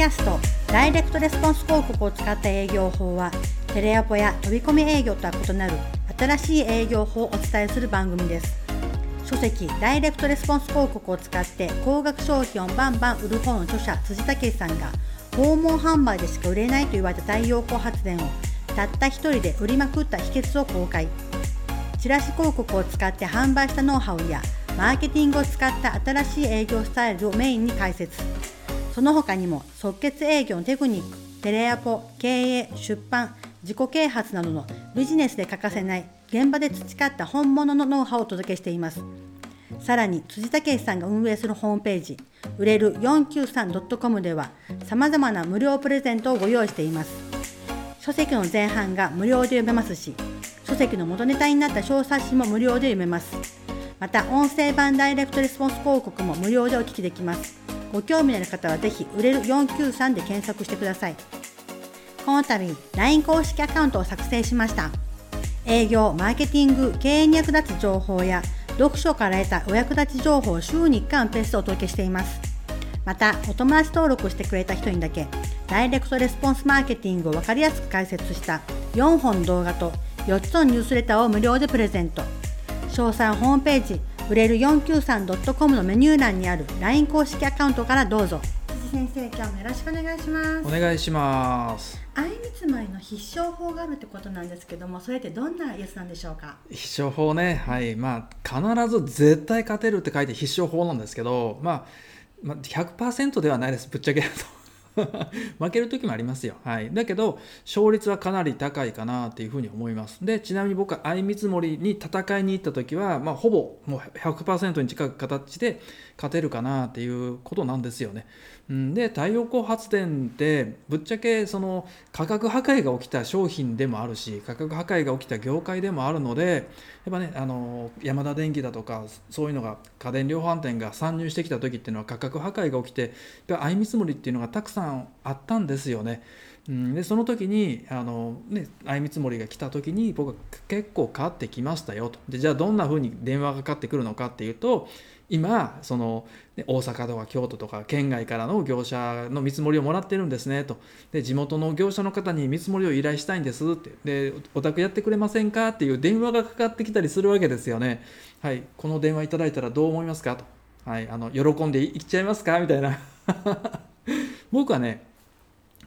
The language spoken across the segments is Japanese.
キャストダイレクトレスポンス広告を使った営業法はテレアポや飛び込み営業とは異なる新しい営業法をお伝えする番組です。書籍ダイレクトレスポンス広告を使って高額商品をバンバン売る本の著者辻武さんが訪問販売でしか売れないと言われた太陽光発電をたった一人で売りまくった秘訣を公開。チラシ広告を使って販売したノウハウやマーケティングを使った新しい営業スタイルをメインに解説。その他にも即決営業のテクニックテレアポ経営出版自己啓発などのビジネスで欠かせない現場で培った本物のノウハウをお届けしています。さらに辻武さんが運営するホームページ売れる 493.com ではさまざまな無料プレゼントをご用意しています。書籍の前半が無料で読めますし書籍の元ネタになった小冊子も無料で読めます。また音声版ダイレクトレスポンス広告も無料でお聞きできます。ご興味のある方はぜひ売れる493で検索してください。この度 LINE 公式アカウントを作成しました。営業マーケティング経営に役立つ情報や読書から得たお役立ち情報を週に1回のペースでお届けしています。またお友達登録してくれた人にだけダイレクトレスポンスマーケティングを分かりやすく解説した4本動画と4つのニュースレターを無料でプレゼント。詳細ホームページ売れる 493.com のメニュー欄にある LINE 公式アカウントからどうぞ。辻先生今日もよろしくお願いします。お願いします。相見積もりの必勝法があるってことなんですけどもそれってどんなやつなんでしょうか？必勝法ね。はい。まあ必ず絶対勝てるって書いて必勝法なんですけどまあまあ、100%ではないです。ぶっちゃけ 負ける時もありますよ。はい。だけど、勝率はかなり高いかなっていうふうに思います。で、ちなみに僕は相見積もりに戦いに行った時は、まあ、ほぼもう100%に近く形で勝てるかなっていうことなんですよね。うん、で、太陽光発電ってぶっちゃけその価格破壊が起きた商品でもあるし、価格破壊が起きた業界でもあるので、やっぱね、あの、ヤマダ電機だとか、そういうのが家電量販店が参入してきた時っていうのは価格破壊が起きて、やっぱ相見積もりっていうのがたくさんさんあったんですよね。うん、でその時にあの、ね、相見積もりが来た時に僕は結構変わってきましたよと。でじゃあどんなふうに電話がかかってくるのかっていうと今その大阪とか京都とか県外からの業者の見積もりをもらってるんですねと。で地元の業者の方に見積もりを依頼したいんですって。でお宅やってくれませんかっていう電話がかかってきたりするわけですよね。はいこの電話いただいたらどう思いますかと。はいあの喜んでいっちゃいますかみたいな。僕はね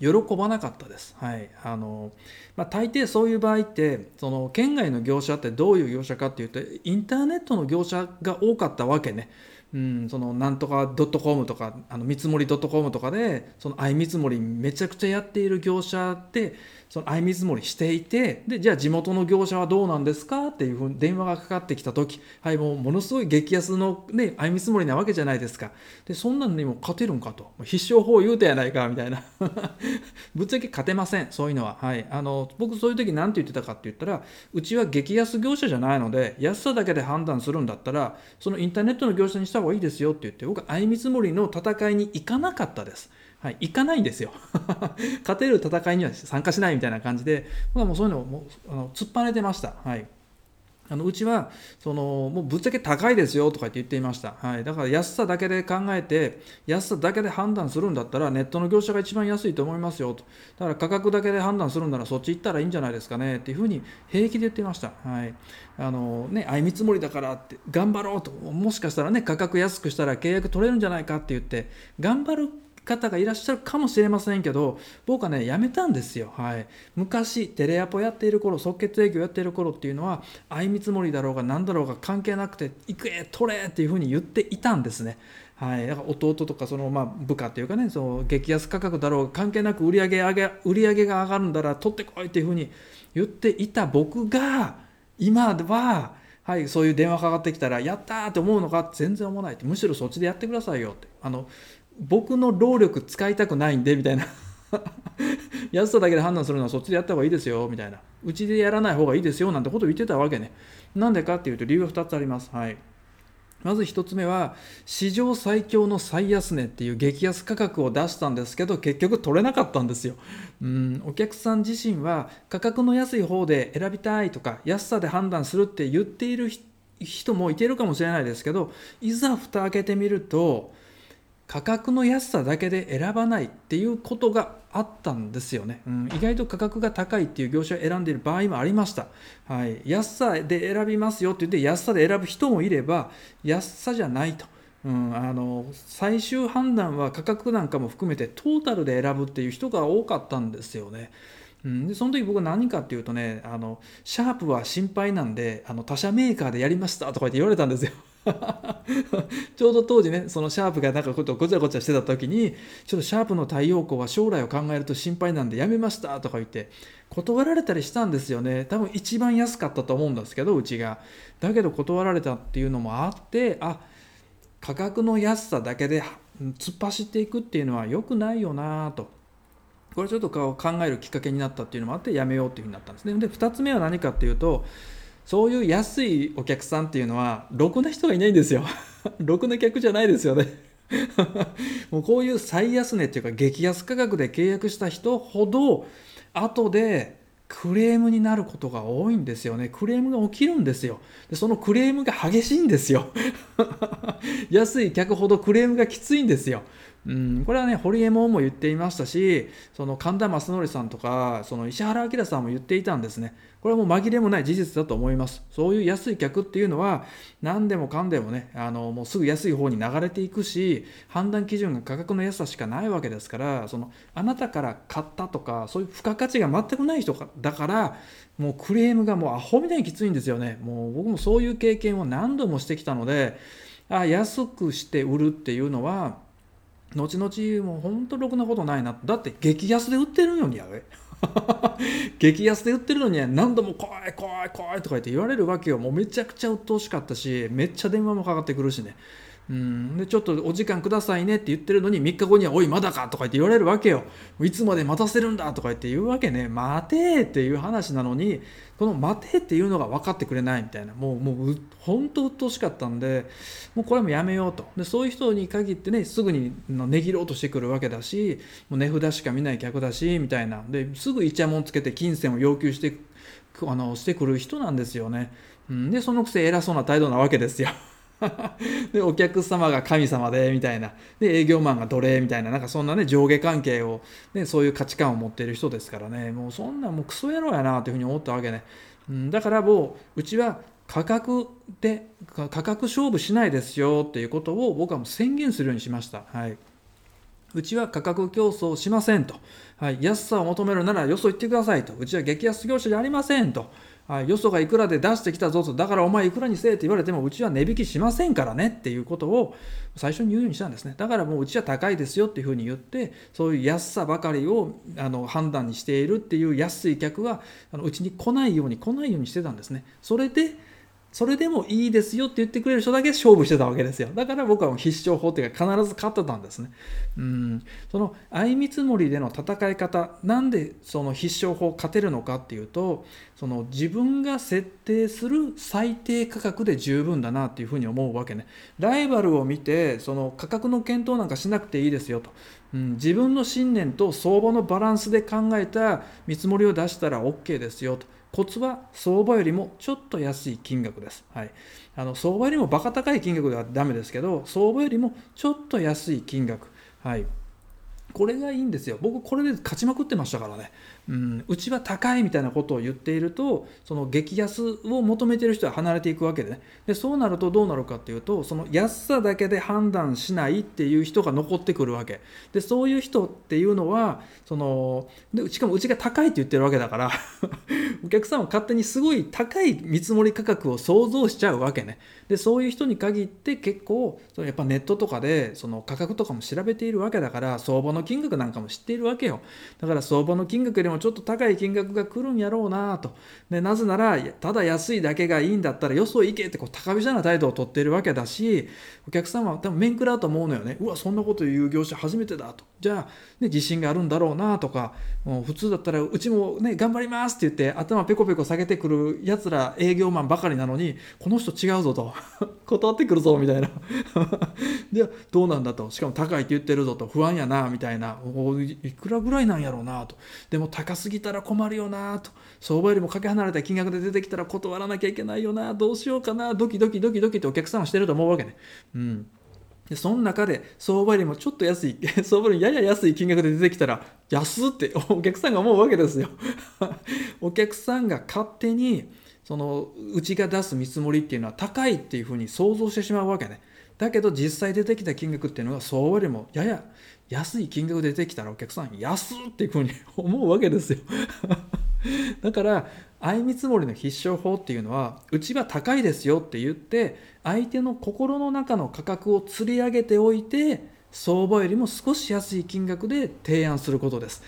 喜ばなかったです。はいあのまあ、大抵そういう場合ってその県外の業者ってどういう業者かっていうとインターネットの業者が多かったわけね。うん、そのなんとかドットコムとかあの見積もりドットコムとかでその相見積もりめちゃくちゃやっている業者ってその相見積もりしていてでじゃあ地元の業者はどうなんですかっていうふうに電話がかかってきた時はいもうものすごい激安の、ね、相見積もりなわけじゃないですか。でそんなのにも勝てるんかと。必勝法言うてやないかみたいな。ぶっちゃけ勝てませんそういうのは、はい、あの僕そういう時何て言ってたかって言ったらうちは激安業者じゃないので安さだけで判断するんだったらそのインターネットの業者にした方がいいですよって言って僕は相見積もりの戦いに行かなかったです。はい、行かないんですよ。勝てる戦いには参加しないみたいな感じで僕はもうそういうのをもうあの突っぱねてました、はい、あのうちはそのもうぶっちゃけ高いですよとか言っていました、はい、だから安さだけで考えて安さだけで判断するんだったらネットの業者が一番安いと思いますよと。だから価格だけで判断するんならそっち行ったらいいんじゃないですかねっていうふうに平気で言っていました、はい。あのね、相見積もりだからって頑張ろうともしかしたらね価格安くしたら契約取れるんじゃないかって言って頑張る方がいらっしゃるかもしれませんけど僕はねやめたんですよ、はい、昔テレアポやっている頃即決営業やっている頃っていうのは相見積もりだろうが何だろうが関係なくて行く取れっていうふうに言っていたんですね。はい、だから弟とかそのまあ部下っていうかねその激安価格だろうが関係なく売り上げ上げ売り上げが上がるんだら取ってこいっていうふうに言っていた。僕が今ははい、そういう電話かかってきたら、やったーって思うのか全然思わないって、むしろそっちでやってくださいよって。あの僕の労力使いたくないんでみたいな。安さだけで判断するのはそっちでやった方がいいですよみたいな。うちでやらない方がいいですよなんてことを言ってたわけね。なんでかっていうと理由が2つあります。はい。まず1つ目は史上最強の最安値っていう激安価格を出したんですけど結局取れなかったんですよ。うん。お客さん自身は価格の安い方で選びたいとか安さで判断するって言っている人もいてるかもしれないですけどいざ蓋開けてみると価格の安さだけで選ばないっていうことがあったんですよね、うん、意外と価格が高いっていう業者を選んでいる場合もありました、はい、安さで選びますよって言って安さで選ぶ人もいれば安さじゃないと、うん、あの最終判断は価格なんかも含めてトータルで選ぶっていう人が多かったんですよね。うん、でその時僕は何かっていうとねあのシャープは心配なんであの他社メーカーでやりましたとか言って言われたんですよ。ちょうど当時ねそのシャープがなんかことごちゃごちゃしてた時にちょっとシャープの太陽光は将来を考えると心配なんでやめましたとか言って断られたりしたんですよね。多分一番安かったと思うんですけどうちが。だけど断られたっていうのもあってあ価格の安さだけで突っ走っていくっていうのは良くないよなと。これちょっと考えるきっかけになったっていうのもあってやめようっていうふうになったんですね。で2つ目は何かっていうとそういう安いお客さんっていうのはろくな人がいないんですよ。ろくな客じゃないですよね。もうこういう最安値っていうか激安価格で契約した人ほど後でクレームになることが多いんですよね。クレームが起きるんですよ。でそのクレームが激しいんですよ。安い客ほどクレームがきついんですよ。うん、これはね堀江門も言っていましたしその神田正則さんとかその石原明さんも言っていたんですね。これはもう紛れもない事実だと思います。そういう安い客っていうのは何でもかんでもねあのもうすぐ安い方に流れていくし判断基準が価格の安さしかないわけですからそのあなたから買ったとかそういう付加価値が全くない人だからもうクレームがもうアホみたいにきついんですよね。もう僕もそういう経験を何度もしてきたのであ安くして売るっていうのは後々もうほんとろくなことないな。だって激安で売ってるのにやべ 激安で売ってるのに何度も怖い怖い怖いとか言って言われるわけよ。もうめちゃくちゃ鬱陶しかったしめっちゃ電話もかかってくるしね。うん。でちょっとお時間くださいねって言ってるのに3日後には「おいまだか」とか言って言われるわけよ。いつまで待たせるんだとか言って言うわけね。待てっていう話なのにこの待てっていうのが分かってくれないみたいな。もうもう本当鬱陶しかったんでもうこれもやめようと。でそういう人に限ってねすぐに値切ろうとしてくるわけだしもう値札しか見ない客だしみたいな。ですぐイチャモンつけて金銭を要求してあのしてくる人なんですよね、うん、でそのくせ偉そうな態度なわけですよ。でお客様が神様でみたいな。で営業マンが奴隷みたいな。なんかそんなね上下関係を、ね、そういう価値観を持っている人ですからね。もうそんなもうクソ野郎やなというふうに思ったわけね、うん、だからもううちは価格で価格勝負しないですよっていうことを僕はもう宣言するようにしました。はい。うちは価格競争しませんと、はい、安さを求めるならよそ行ってくださいと。うちは激安業者じゃありませんと。はい、よそがいくらで出してきたぞと。だからお前いくらにせえって言われてもうちは値引きしませんからねっていうことを最初に言うようにしたんですね。だからもううちは高いですよっていうふうに言ってそういう安さばかりをあの判断にしているっていう安い客はあのうちに来ないように来ないようにしてたんですね。それでそれでもいいですよって言ってくれる人だけ勝負してたわけですよ。だから僕は必勝法っていうか必ず勝ってたんですね。うん。その相見積もりでの戦い方、なんでその必勝法勝てるのかっていうと、その自分が設定する最低価格で十分だなっていうふうに思うわけね。ライバルを見て、その価格の検討なんかしなくていいですよと。うん、自分の信念と相場のバランスで考えた見積もりを出したら OK ですよと。コツは相場よりもちょっと安い金額です。はい、あの相場よりもバカ高い金額ではダメですけど、相場よりもちょっと安い金額。はい、これがいいんですよ。僕これで勝ちまくってましたからね。うん、うちは高いみたいなことを言っているとその激安を求めてる人は離れていくわけでねでそうなるとどうなるかっていうとその安さだけで判断しないっていう人が残ってくるわけでそういう人っていうのはそのでしかもうちが高いって言ってるわけだから お客さんは勝手にすごい高い見積もり価格を想像しちゃうわけねでそういう人に限って結構そのやっぱネットとかでその価格とかも調べているわけだから相場の金額なんかも知っているわけよ。だから相場の金額よりもちょっと高い金額が来るんやろうなと。でなぜならただ安いだけがいいんだったらよそ行けってこう高飛車な態度をとっているわけだしお客さんは多分面食らうと思うのよね。うわそんなこと言う業者初めてだと。じゃあ、ね、自信があるんだろうなとかもう普通だったらうちもね頑張りますって言って頭ペコペコ下げてくるやつら営業マンばかりなのにこの人違うぞと。断ってくるぞみたいな。でどうなんだと。しかも高いって言ってるぞと。不安やなみたいな。いくらぐらいなんやろうなと。でも高すぎたら困るよなと。相場よりもかけ離れた金額で出てきたら断らなきゃいけないよな。どうしようかな。ドキドキドキドキってお客さんはしてると思うわけね。うん。でその中で相場よりもちょっと安い 相場よりやや安い金額で出てきたら安ってお客さんが思うわけですよ。お客さんが勝手にそのうちが出す見積もりっていうのは高いっていうふうに想像してしまうわけね。だけど実際出てきた金額っていうのが相場よりもやや安い金額出てきたらお客さん安っていうふうに思うわけですよ。だから相見積もりの必勝法っていうのはうちは高いですよって言って相手の心の中の価格を釣り上げておいて相場よりも少し安い金額で提案することです。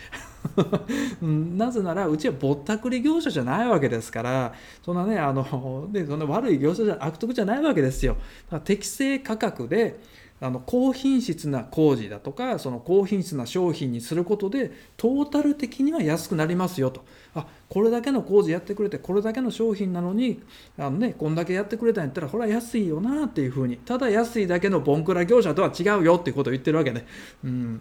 なぜならうちはぼったくり業者じゃないわけですからそんなねあのでそんな悪い業者じゃ悪徳じゃないわけですよ。だから適正価格であの高品質な工事だとかその高品質な商品にすることでトータル的には安くなりますよとあこれだけの工事やってくれてこれだけの商品なのにあの、ね、こんだけやってくれたんやったらこれは安いよなっていうふうにただ安いだけのボンクラ業者とは違うよっていうことを言ってるわけね。うん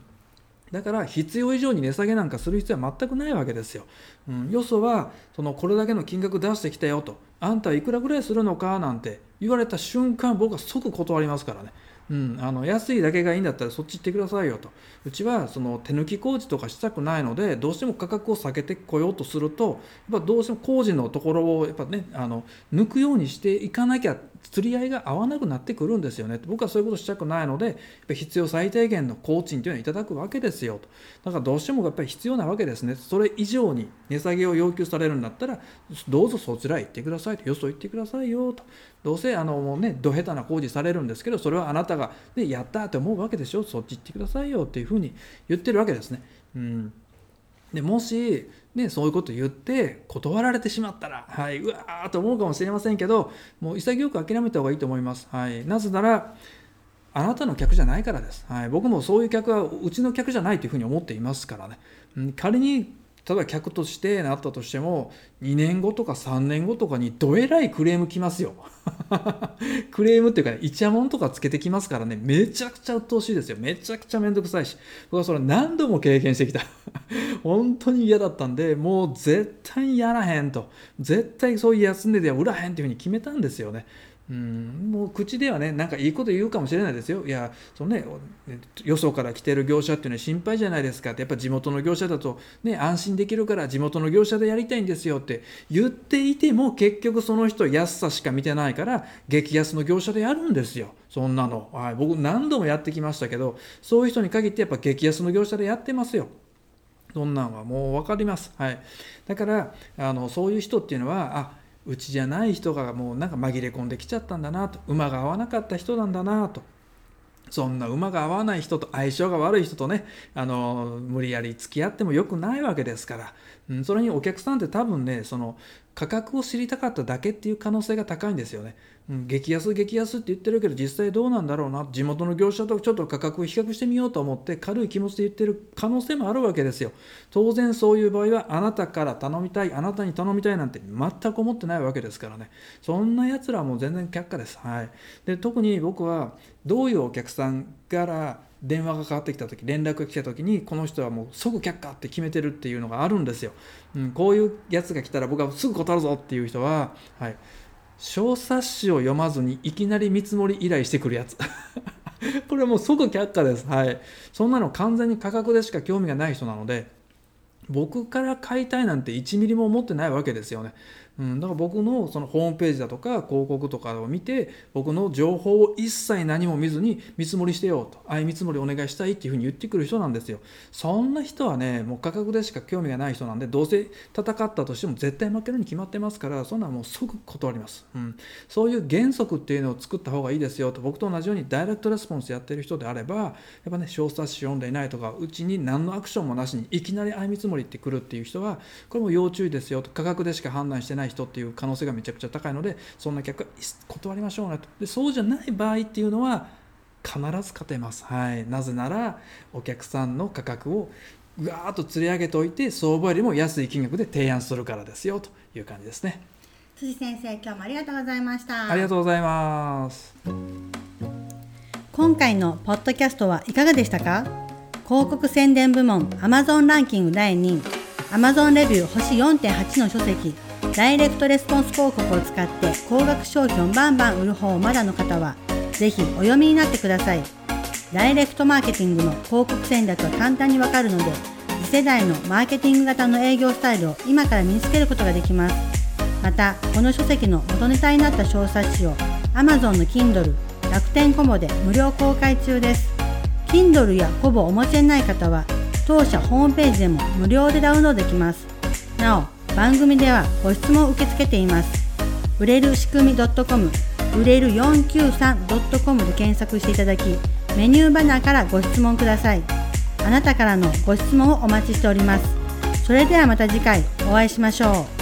だから必要以上に値下げなんかする必要は全くないわけですよ。うん、よそはそのこれだけの金額出してきたよとあんたはいくらぐらいするのかなんて言われた瞬間僕は即断りますからね。うん、あの安いだけがいいんだったらそっち行ってくださいよと。うちはその手抜き工事とかしたくないのでどうしても価格を下げてこようとするとやっぱどうしても工事のところをやっぱねあの抜くようにしていかなきゃ釣り合いが合わなくなってくるんですよね。僕はそういうことしたくないのでやっぱ必要最低限の工賃というのはいただくわけですよと。だからどうしてもやっぱり必要なわけですね。それ以上に値下げを要求されるんだったらどうぞそちらへ行ってくださいと。よそ行ってくださいよと。どうせあのもうねど下手な工事されるんですけどそれはあなたが、ね、やったって思うわけでしょ。そっち行ってくださいよっていうふうに言ってるわけですね。うん。でもし、ね、そういうこと言って断られてしまったら、はい、うわーと思うかもしれませんけどもう潔く諦めた方がいいと思います。はい、なぜならあなたの客じゃないからです、はい。僕もそういう客はうちの客じゃないというふうに思っていますからね。仮に例えば客としてなったとしても2年後とか3年後とかにどえらいクレーム来ますよ。クレームっていうかねイチャモンとかつけてきますからねめちゃくちゃ鬱陶しいですよ。めちゃくちゃめんどくさいし。僕はそれ何度も経験してきた。本当に嫌だったんでもう絶対やらへんと。絶対そういう安値では売らへんっていうふうに決めたんですよね。うん、もう口ではね、なんかいいこと言うかもしれないですよ。いや、そのね、よそから来てる業者っていうのは心配じゃないですかって、やっぱ地元の業者だと、ね、安心できるから地元の業者でやりたいんですよって言っていても、結局その人安さしか見てないから、激安の業者でやるんですよ。そんなの。はい、僕何度もやってきましたけど、そういう人に限ってやっぱ激安の業者でやってますよ。そんなんはもう分かります。はい。だから、あのそういう人っていうのは、あうちじゃない人がもうなんか紛れ込んできちゃったんだなと。馬が合わなかった人なんだなと。そんな馬が合わない人と相性が悪い人とねあの無理やり付き合ってもよくないわけですから、うん、それにお客さんって多分ねその価格を知りたかっただけっていう可能性が高いんですよね。うん、激安激安って言ってるけど実際どうなんだろうな。地元の業者とちょっと価格を比較してみようと思って軽い気持ちで言ってる可能性もあるわけですよ。当然そういう場合はあなたから頼みたいあなたに頼みたいなんて全く思ってないわけですからね。そんなやつらはもう全然却下です。はい。で特に僕はどういうお客さんから電話がかかってきた時連絡が来た時にこの人はもう即却下って決めてるっていうのがあるんですよ、うん、こういうやつが来たら僕はすぐ断るぞっていう人は、はい、小冊子を読まずにいきなり見積もり依頼してくるやつ これはもう即却下です。はい。そんなの完全に価格でしか興味がない人なので、僕から買いたいなんて1ミリも思ってないわけですよね。うん、だから僕のそのホームページだとか広告とかを見て僕の情報を一切何も見ずに見積もりしてよと相見積もりお願いしたいっていうふうに言ってくる人なんですよ。そんな人はねもう価格でしか興味がない人なんでどうせ戦ったとしても絶対負けるに決まってますからそんなもう即断ります、うん、そういう原則っていうのを作った方がいいですよと僕と同じようにダイレクトレスポンスやってる人であればやっぱね小冊子読んでいないとかうちに何のアクションもなしにいきなり相見積もりってくるっていう人はこれも要注意ですよと価格でしか判断してない人っていう可能性がめちゃくちゃ高いのでそんな客は断りましょうねと。でそうじゃない場合っていうのは必ず勝てます、はい、なぜならお客さんの価格をぐわーっと釣り上げておいて相場よりも安い金額で提案するからですよという感じですね。辻先生今日もありがとうございました。ありがとうございます。今回のポッドキャストはいかがでしたか？広告宣伝部門 Amazon ランキング第2位。Amazon レビュー星4.8の書籍ダイレクトレスポンス広告を使って高額商品をバンバン売る方をまだの方は、ぜひお読みになってください。ダイレクトマーケティングの広告戦略が簡単にわかるので次世代のマーケティング型の営業スタイルを今から身につけることができます。またこの書籍の元ネタになった小冊子を Amazon の Kindle 楽天コボで無料公開中です。Kindle やコボをお持ちでない方は当社ホームページでも無料でダウンロードできます。なお番組ではご質問を受け付けています。売れる仕組み .com 売れる 493.com で検索していただきメニューバナーからご質問ください。あなたからのご質問をお待ちしております。それではまた次回お会いしましょう。